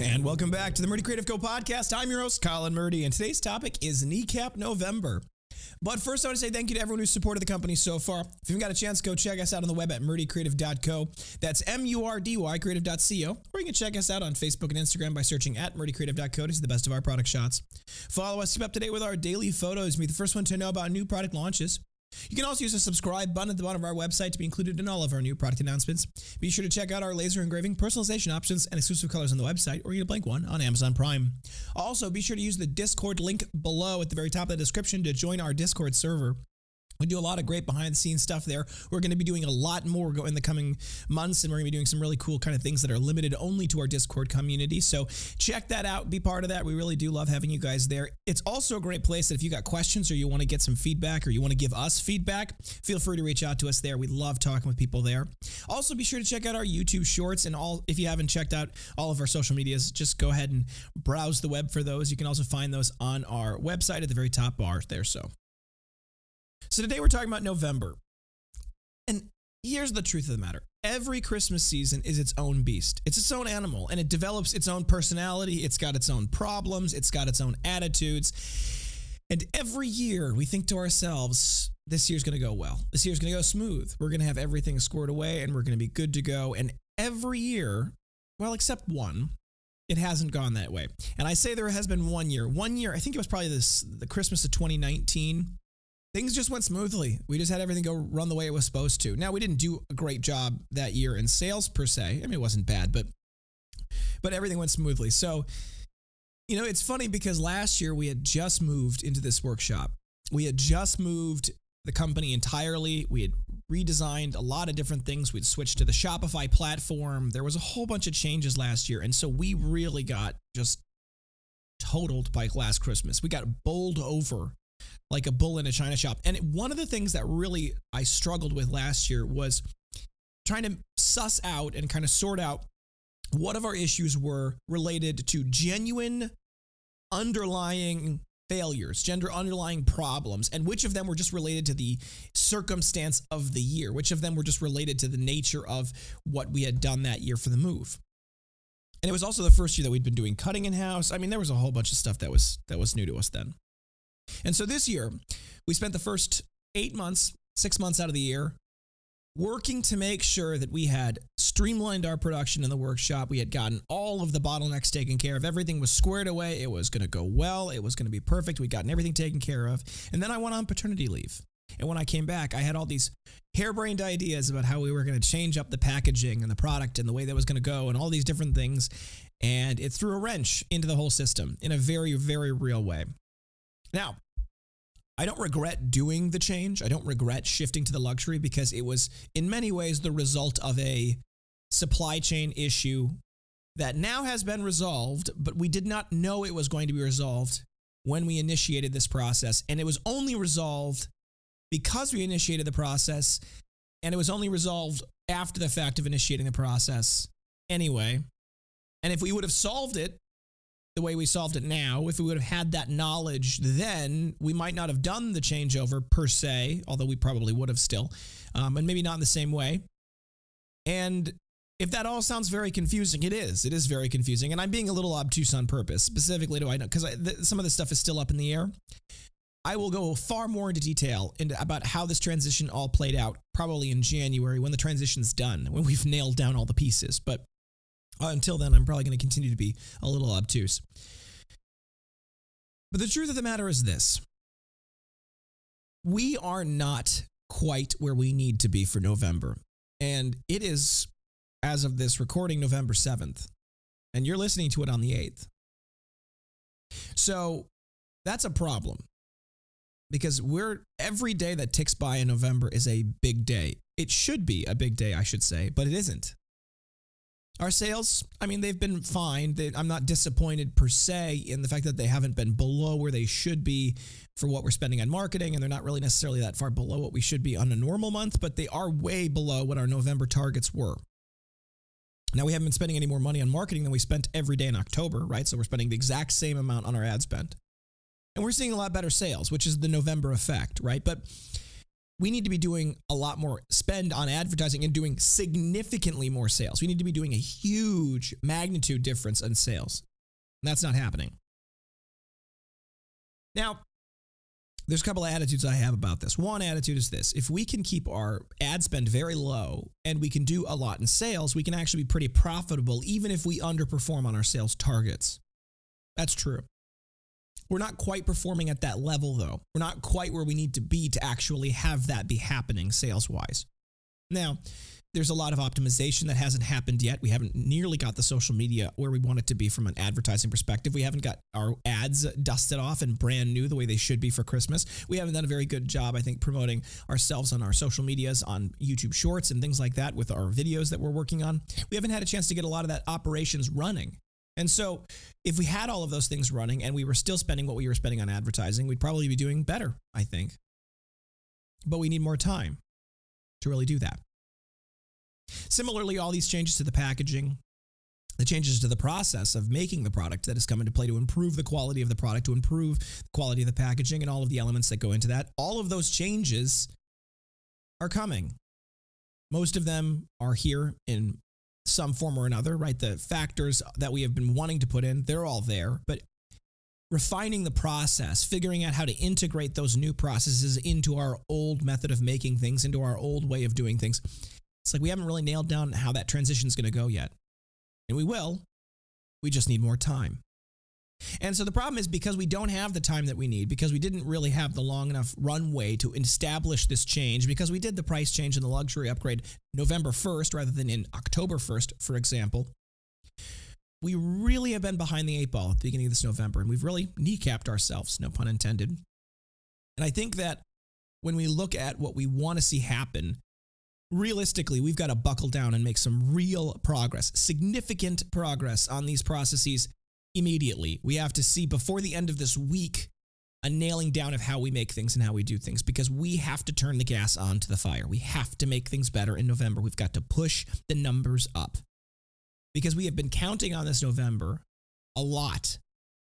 And welcome back to the Murdy Creative Co podcast. I'm your host, Colin Murdy, and today's topic is Kneecap November. But first, I want to say thank you to everyone who's supported the company so far. If you've got a chance, go check us out on the web at murdycreative.co. That's M U R D Y creative.co. Or you can check us out on Facebook and Instagram by searching at murdycreative.co to see the best of our product shots. Follow us, keep up to date with our daily photos, be the first one to know about new product launches. You can also use the subscribe button at the bottom of our website to be included in all of our new product announcements. Be sure to check out our laser engraving, personalization options, and exclusive colors on the website, or get a blank one on Amazon Prime. Also, be sure to use the Discord link below at the very top of the description to join our Discord server. We do a lot of great behind the scenes stuff there. We're going to be doing a lot more in the coming months, and we're going to be doing some really cool kind of things that are limited only to our Discord community. So check that out, be part of that. We really do love having you guys there. It's also a great place that if you got questions or you want to get some feedback or you want to give us feedback, feel free to reach out to us there. We love talking with people there. Also, be sure to check out our YouTube shorts and all. If you haven't checked out all of our social medias, just go ahead and browse the web for those. You can also find those on our website at the very top bar there. So. So today we're talking about November. And here's the truth of the matter every Christmas season is its own beast. It's its own animal and it develops its own personality. It's got its own problems. It's got its own attitudes. And every year we think to ourselves, this year's going to go well. This year's going to go smooth. We're going to have everything scored away and we're going to be good to go. And every year, well, except one, it hasn't gone that way. And I say there has been one year. One year, I think it was probably this the Christmas of 2019 things just went smoothly. We just had everything go run the way it was supposed to. Now we didn't do a great job that year in sales per se. I mean, it wasn't bad, but but everything went smoothly. So, you know, it's funny because last year we had just moved into this workshop. We had just moved the company entirely. We had redesigned a lot of different things. We'd switched to the Shopify platform. There was a whole bunch of changes last year. And so we really got just totaled by last Christmas. We got bowled over like a bull in a china shop. And one of the things that really I struggled with last year was trying to suss out and kind of sort out what of our issues were related to genuine underlying failures, gender underlying problems, and which of them were just related to the circumstance of the year, which of them were just related to the nature of what we had done that year for the move. And it was also the first year that we'd been doing cutting in house. I mean, there was a whole bunch of stuff that was that was new to us then. And so this year, we spent the first eight months, six months out of the year, working to make sure that we had streamlined our production in the workshop. We had gotten all of the bottlenecks taken care of. Everything was squared away. It was going to go well. It was going to be perfect. We'd gotten everything taken care of. And then I went on paternity leave. And when I came back, I had all these harebrained ideas about how we were going to change up the packaging and the product and the way that was going to go and all these different things. And it threw a wrench into the whole system in a very, very real way. Now, I don't regret doing the change. I don't regret shifting to the luxury because it was, in many ways, the result of a supply chain issue that now has been resolved, but we did not know it was going to be resolved when we initiated this process. And it was only resolved because we initiated the process, and it was only resolved after the fact of initiating the process anyway. And if we would have solved it the way we solved it now. If we would have had that knowledge then, we might not have done the changeover per se, although we probably would have still, um, and maybe not in the same way. And if that all sounds very confusing, it is. It is very confusing. And I'm being a little obtuse on purpose. Specifically, do I know? Because some of this stuff is still up in the air. I will go far more into detail into, about how this transition all played out, probably in January when the transition's done, when we've nailed down all the pieces. But uh, until then, I'm probably going to continue to be a little obtuse. But the truth of the matter is this we are not quite where we need to be for November. And it is, as of this recording, November 7th. And you're listening to it on the 8th. So that's a problem because we're every day that ticks by in November is a big day. It should be a big day, I should say, but it isn't. Our sales, I mean, they've been fine. They, I'm not disappointed per se in the fact that they haven't been below where they should be for what we're spending on marketing, and they're not really necessarily that far below what we should be on a normal month, but they are way below what our November targets were. Now, we haven't been spending any more money on marketing than we spent every day in October, right? So we're spending the exact same amount on our ad spend. And we're seeing a lot better sales, which is the November effect, right? But we need to be doing a lot more spend on advertising and doing significantly more sales. We need to be doing a huge magnitude difference in sales. And that's not happening. Now, there's a couple of attitudes I have about this. One attitude is this if we can keep our ad spend very low and we can do a lot in sales, we can actually be pretty profitable even if we underperform on our sales targets. That's true. We're not quite performing at that level, though. We're not quite where we need to be to actually have that be happening sales wise. Now, there's a lot of optimization that hasn't happened yet. We haven't nearly got the social media where we want it to be from an advertising perspective. We haven't got our ads dusted off and brand new the way they should be for Christmas. We haven't done a very good job, I think, promoting ourselves on our social medias, on YouTube Shorts and things like that with our videos that we're working on. We haven't had a chance to get a lot of that operations running. And so, if we had all of those things running and we were still spending what we were spending on advertising, we'd probably be doing better, I think. But we need more time to really do that. Similarly, all these changes to the packaging, the changes to the process of making the product that has come into play to improve the quality of the product, to improve the quality of the packaging, and all of the elements that go into that, all of those changes are coming. Most of them are here in some form or another, right? The factors that we have been wanting to put in, they're all there. But refining the process, figuring out how to integrate those new processes into our old method of making things, into our old way of doing things, it's like we haven't really nailed down how that transition is going to go yet. And we will. We just need more time. And so the problem is because we don't have the time that we need, because we didn't really have the long enough runway to establish this change, because we did the price change and the luxury upgrade November 1st rather than in October 1st, for example, we really have been behind the eight ball at the beginning of this November, and we've really kneecapped ourselves, no pun intended. And I think that when we look at what we want to see happen, realistically, we've got to buckle down and make some real progress, significant progress on these processes immediately. We have to see before the end of this week a nailing down of how we make things and how we do things because we have to turn the gas on to the fire. We have to make things better in November. We've got to push the numbers up because we have been counting on this November a lot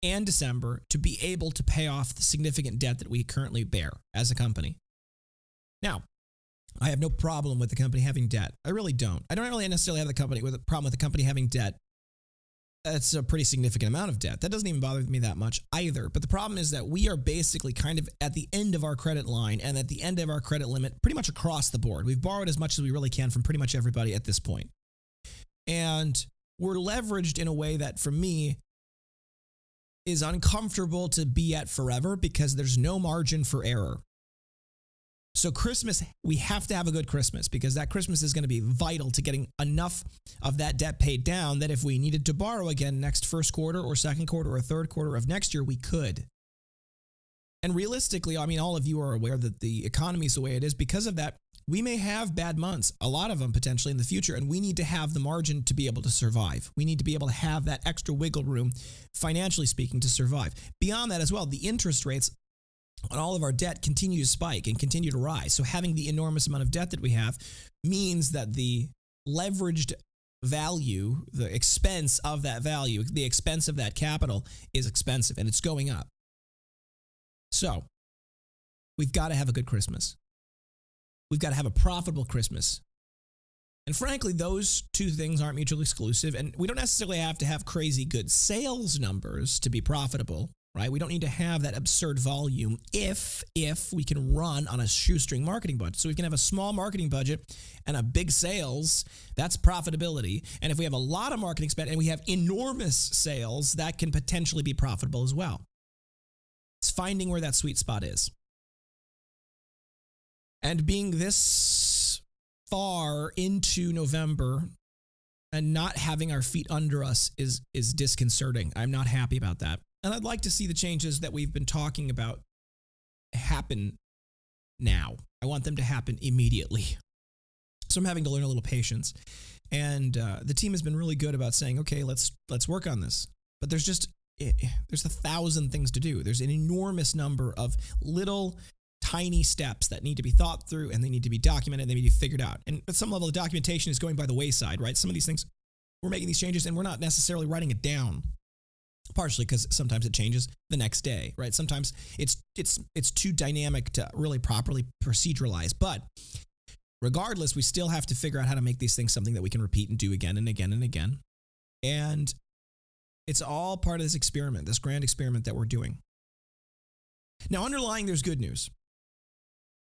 and December to be able to pay off the significant debt that we currently bear as a company. Now, I have no problem with the company having debt. I really don't. I don't really necessarily have the company with a problem with the company having debt that's a pretty significant amount of debt. That doesn't even bother me that much either. But the problem is that we are basically kind of at the end of our credit line and at the end of our credit limit pretty much across the board. We've borrowed as much as we really can from pretty much everybody at this point. And we're leveraged in a way that for me is uncomfortable to be at forever because there's no margin for error. So, Christmas, we have to have a good Christmas because that Christmas is going to be vital to getting enough of that debt paid down that if we needed to borrow again next first quarter or second quarter or third quarter of next year, we could. And realistically, I mean, all of you are aware that the economy is the way it is. Because of that, we may have bad months, a lot of them potentially in the future, and we need to have the margin to be able to survive. We need to be able to have that extra wiggle room, financially speaking, to survive. Beyond that as well, the interest rates on all of our debt continue to spike and continue to rise. So having the enormous amount of debt that we have means that the leveraged value, the expense of that value, the expense of that capital is expensive and it's going up. So we've got to have a good Christmas. We've got to have a profitable Christmas. And frankly, those two things aren't mutually exclusive. And we don't necessarily have to have crazy good sales numbers to be profitable right? We don't need to have that absurd volume if if we can run on a shoestring marketing budget. So we can have a small marketing budget and a big sales, that's profitability. And if we have a lot of marketing spend and we have enormous sales, that can potentially be profitable as well. It's finding where that sweet spot is. And being this far into November and not having our feet under us is is disconcerting. I'm not happy about that. And I'd like to see the changes that we've been talking about happen now. I want them to happen immediately. So I'm having to learn a little patience. And uh, the team has been really good about saying, okay, let's let's work on this. But there's just eh, eh, there's a thousand things to do. There's an enormous number of little tiny steps that need to be thought through and they need to be documented. They need to be figured out. And at some level, the documentation is going by the wayside, right? Some of these things, we're making these changes and we're not necessarily writing it down. Partially because sometimes it changes the next day, right? Sometimes it's it's it's too dynamic to really properly proceduralize. But regardless, we still have to figure out how to make these things something that we can repeat and do again and again and again. And it's all part of this experiment, this grand experiment that we're doing. Now, underlying there's good news.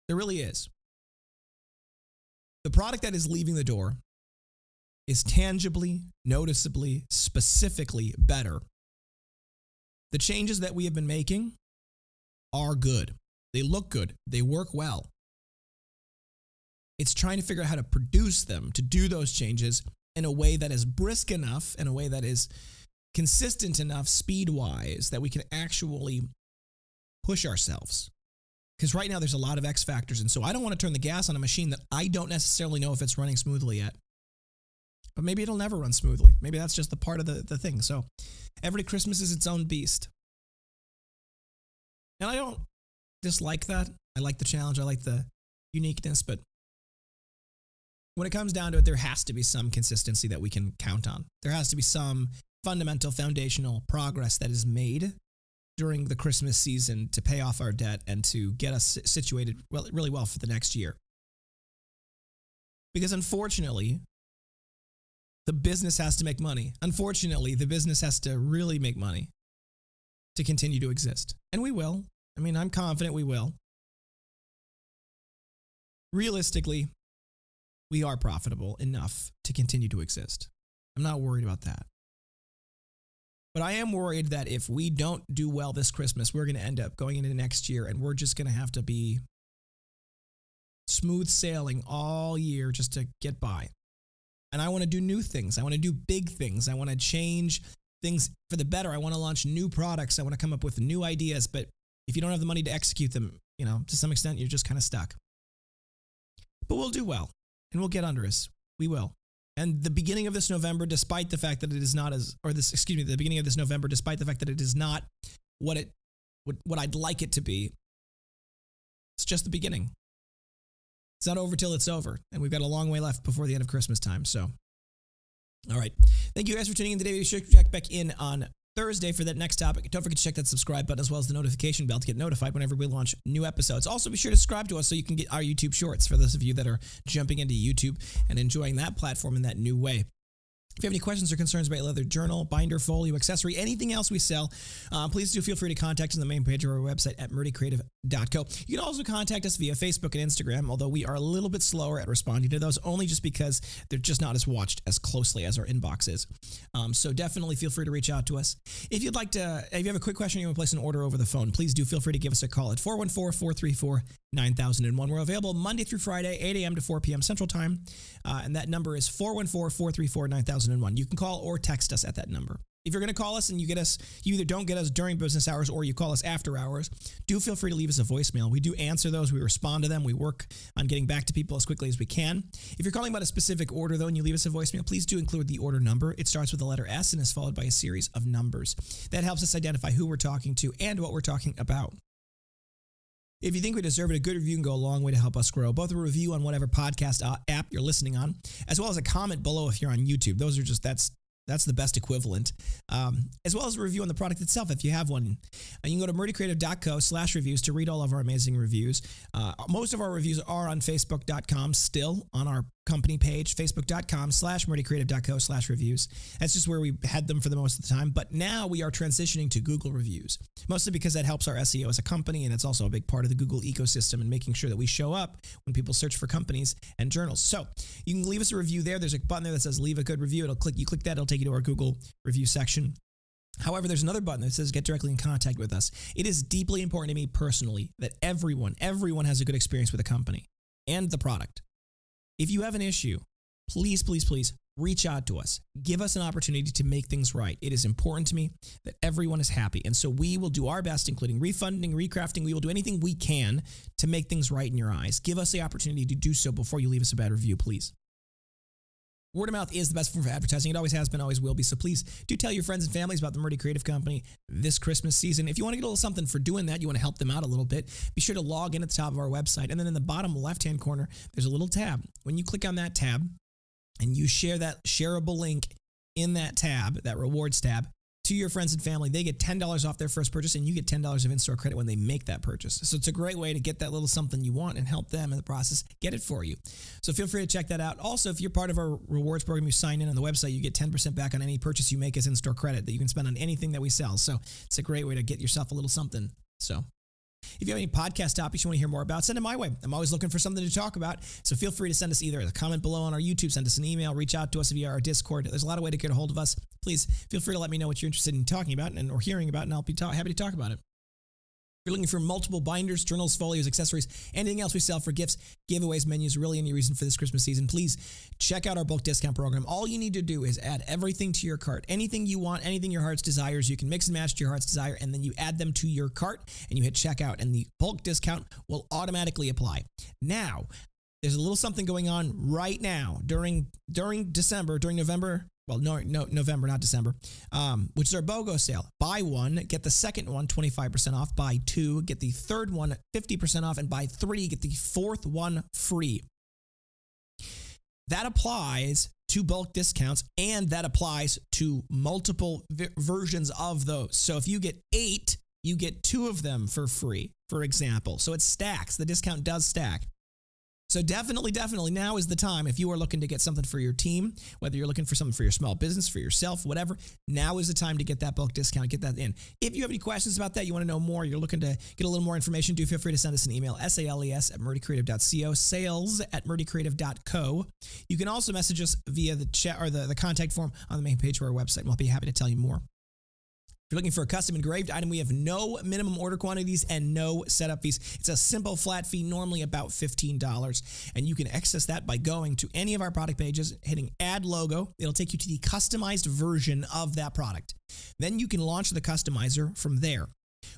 There really is. The product that is leaving the door is tangibly, noticeably, specifically better the changes that we have been making are good. They look good. They work well. It's trying to figure out how to produce them, to do those changes in a way that is brisk enough, in a way that is consistent enough speed wise that we can actually push ourselves. Because right now there's a lot of X factors. And so I don't want to turn the gas on a machine that I don't necessarily know if it's running smoothly yet. But maybe it'll never run smoothly. Maybe that's just the part of the, the thing. So every Christmas is its own beast. And I don't dislike that. I like the challenge, I like the uniqueness, but when it comes down to it, there has to be some consistency that we can count on. There has to be some fundamental foundational progress that is made during the Christmas season to pay off our debt and to get us situated really well for the next year. Because unfortunately, the business has to make money. Unfortunately, the business has to really make money to continue to exist. And we will. I mean, I'm confident we will. Realistically, we are profitable enough to continue to exist. I'm not worried about that. But I am worried that if we don't do well this Christmas, we're going to end up going into next year and we're just going to have to be smooth sailing all year just to get by and I want to do new things. I want to do big things. I want to change things for the better. I want to launch new products. I want to come up with new ideas. But if you don't have the money to execute them, you know, to some extent, you're just kind of stuck. But we'll do well and we'll get under us. We will. And the beginning of this November, despite the fact that it is not as, or this, excuse me, the beginning of this November, despite the fact that it is not what it, what, what I'd like it to be, it's just the beginning. It's not over till it's over. And we've got a long way left before the end of Christmas time. So, all right. Thank you guys for tuning in today. We should check back in on Thursday for that next topic. Don't forget to check that subscribe button as well as the notification bell to get notified whenever we launch new episodes. Also, be sure to subscribe to us so you can get our YouTube shorts for those of you that are jumping into YouTube and enjoying that platform in that new way. If you have any questions or concerns about leather journal, binder, folio, accessory, anything else we sell, uh, please do feel free to contact us on the main page of our website at murdycreative.co. You can also contact us via Facebook and Instagram, although we are a little bit slower at responding to those, only just because they're just not as watched as closely as our inbox is. Um, so definitely feel free to reach out to us. If you'd like to, if you have a quick question you want to place an order over the phone, please do feel free to give us a call at 414 434 9001. We're available Monday through Friday, 8 a.m. to 4 p.m. Central Time. Uh, and that number is 414 434 9001. You can call or text us at that number. If you're going to call us and you get us, you either don't get us during business hours or you call us after hours, do feel free to leave us a voicemail. We do answer those, we respond to them, we work on getting back to people as quickly as we can. If you're calling about a specific order, though, and you leave us a voicemail, please do include the order number. It starts with the letter S and is followed by a series of numbers. That helps us identify who we're talking to and what we're talking about. If you think we deserve it, a good review can go a long way to help us grow. Both a review on whatever podcast uh, app you're listening on, as well as a comment below if you're on YouTube. Those are just that's that's the best equivalent, um, as well as a review on the product itself if you have one. Uh, you can go to murdycreative.co slash reviews to read all of our amazing reviews. Uh, most of our reviews are on facebook.com still on our company page, facebook.com slash murdycreative.co slash reviews. That's just where we had them for the most of the time. But now we are transitioning to Google reviews, mostly because that helps our SEO as a company. And it's also a big part of the Google ecosystem and making sure that we show up when people search for companies and journals. So you can leave us a review there. There's a button there that says leave a good review. It'll click, you click that, it'll take you to our Google review section. However, there's another button that says get directly in contact with us. It is deeply important to me personally that everyone, everyone has a good experience with the company and the product. If you have an issue, please, please, please reach out to us. Give us an opportunity to make things right. It is important to me that everyone is happy. And so we will do our best, including refunding, recrafting. We will do anything we can to make things right in your eyes. Give us the opportunity to do so before you leave us a bad review, please. Word of mouth is the best form of advertising. It always has been, always will be. So please do tell your friends and families about the Murdy Creative Company this Christmas season. If you want to get a little something for doing that, you want to help them out a little bit, be sure to log in at the top of our website. And then in the bottom left hand corner, there's a little tab. When you click on that tab and you share that shareable link in that tab, that rewards tab, to your friends and family. They get $10 off their first purchase, and you get $10 of in store credit when they make that purchase. So it's a great way to get that little something you want and help them in the process get it for you. So feel free to check that out. Also, if you're part of our rewards program, you sign in on the website, you get 10% back on any purchase you make as in store credit that you can spend on anything that we sell. So it's a great way to get yourself a little something. So if you have any podcast topics you want to hear more about, send them my way. I'm always looking for something to talk about. So feel free to send us either a comment below on our YouTube, send us an email, reach out to us via our Discord. There's a lot of way to get a hold of us. Please feel free to let me know what you're interested in talking about and or hearing about, and I'll be ta- happy to talk about it you're looking for multiple binders, journals, folios, accessories, anything else we sell for gifts, giveaways, menus, really any reason for this Christmas season, please check out our bulk discount program. All you need to do is add everything to your cart. Anything you want, anything your heart's desires, you can mix and match to your heart's desire, and then you add them to your cart and you hit checkout, and the bulk discount will automatically apply. Now, there's a little something going on right now during during December, during November, well, no, no, November, not December, um, which is our BOGO sale. Buy one, get the second one 25% off. Buy two, get the third one 50% off. And buy three, get the fourth one free. That applies to bulk discounts and that applies to multiple versions of those. So if you get eight, you get two of them for free, for example. So it stacks. The discount does stack. So definitely, definitely now is the time if you are looking to get something for your team, whether you're looking for something for your small business, for yourself, whatever, now is the time to get that bulk discount, get that in. If you have any questions about that, you want to know more, you're looking to get a little more information, do feel free to send us an email, sales at murdycreative.co, sales at murdycreative.co. You can also message us via the chat or the, the contact form on the main page of our website, and we'll be happy to tell you more you're looking for a custom engraved item, we have no minimum order quantities and no setup fees. It's a simple flat fee, normally about $15. And you can access that by going to any of our product pages, hitting add logo. It'll take you to the customized version of that product. Then you can launch the customizer from there.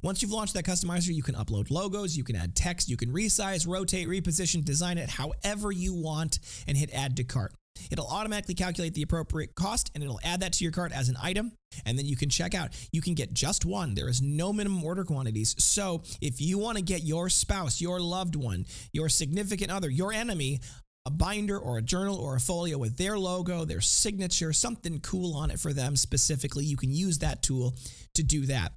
Once you've launched that customizer, you can upload logos, you can add text, you can resize, rotate, reposition, design it however you want, and hit add to cart. It'll automatically calculate the appropriate cost and it'll add that to your cart as an item. And then you can check out. You can get just one. There is no minimum order quantities. So if you want to get your spouse, your loved one, your significant other, your enemy, a binder or a journal or a folio with their logo, their signature, something cool on it for them specifically, you can use that tool to do that.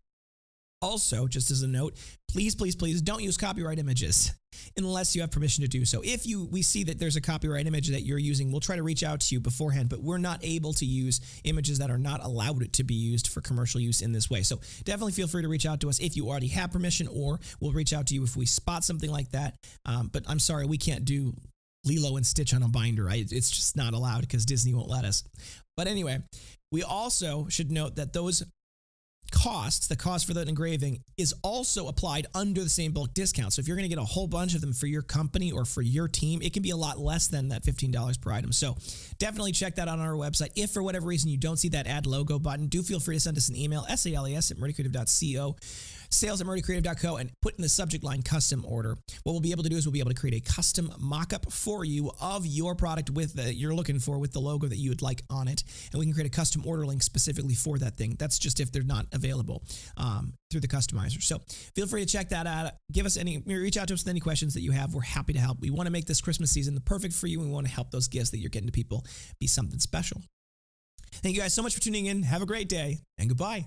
Also, just as a note, please, please, please don't use copyright images unless you have permission to do so. If you we see that there's a copyright image that you're using, we'll try to reach out to you beforehand, but we're not able to use images that are not allowed to be used for commercial use in this way. So definitely feel free to reach out to us if you already have permission, or we'll reach out to you if we spot something like that. Um, but I'm sorry, we can't do Lilo and Stitch on a binder. Right? It's just not allowed because Disney won't let us. But anyway, we also should note that those costs, the cost for that engraving, is also applied under the same bulk discount. So if you're going to get a whole bunch of them for your company or for your team, it can be a lot less than that $15 per item. So definitely check that out on our website. If for whatever reason you don't see that add logo button, do feel free to send us an email, sales at murdycreative.co sales at murdycreative.co and put in the subject line custom order. What we'll be able to do is we'll be able to create a custom mock-up for you of your product with that you're looking for with the logo that you would like on it. And we can create a custom order link specifically for that thing. That's just if they're not available um, through the customizer. So feel free to check that out. Give us any, reach out to us with any questions that you have. We're happy to help. We want to make this Christmas season the perfect for you. We want to help those gifts that you're getting to people be something special. Thank you guys so much for tuning in. Have a great day and goodbye.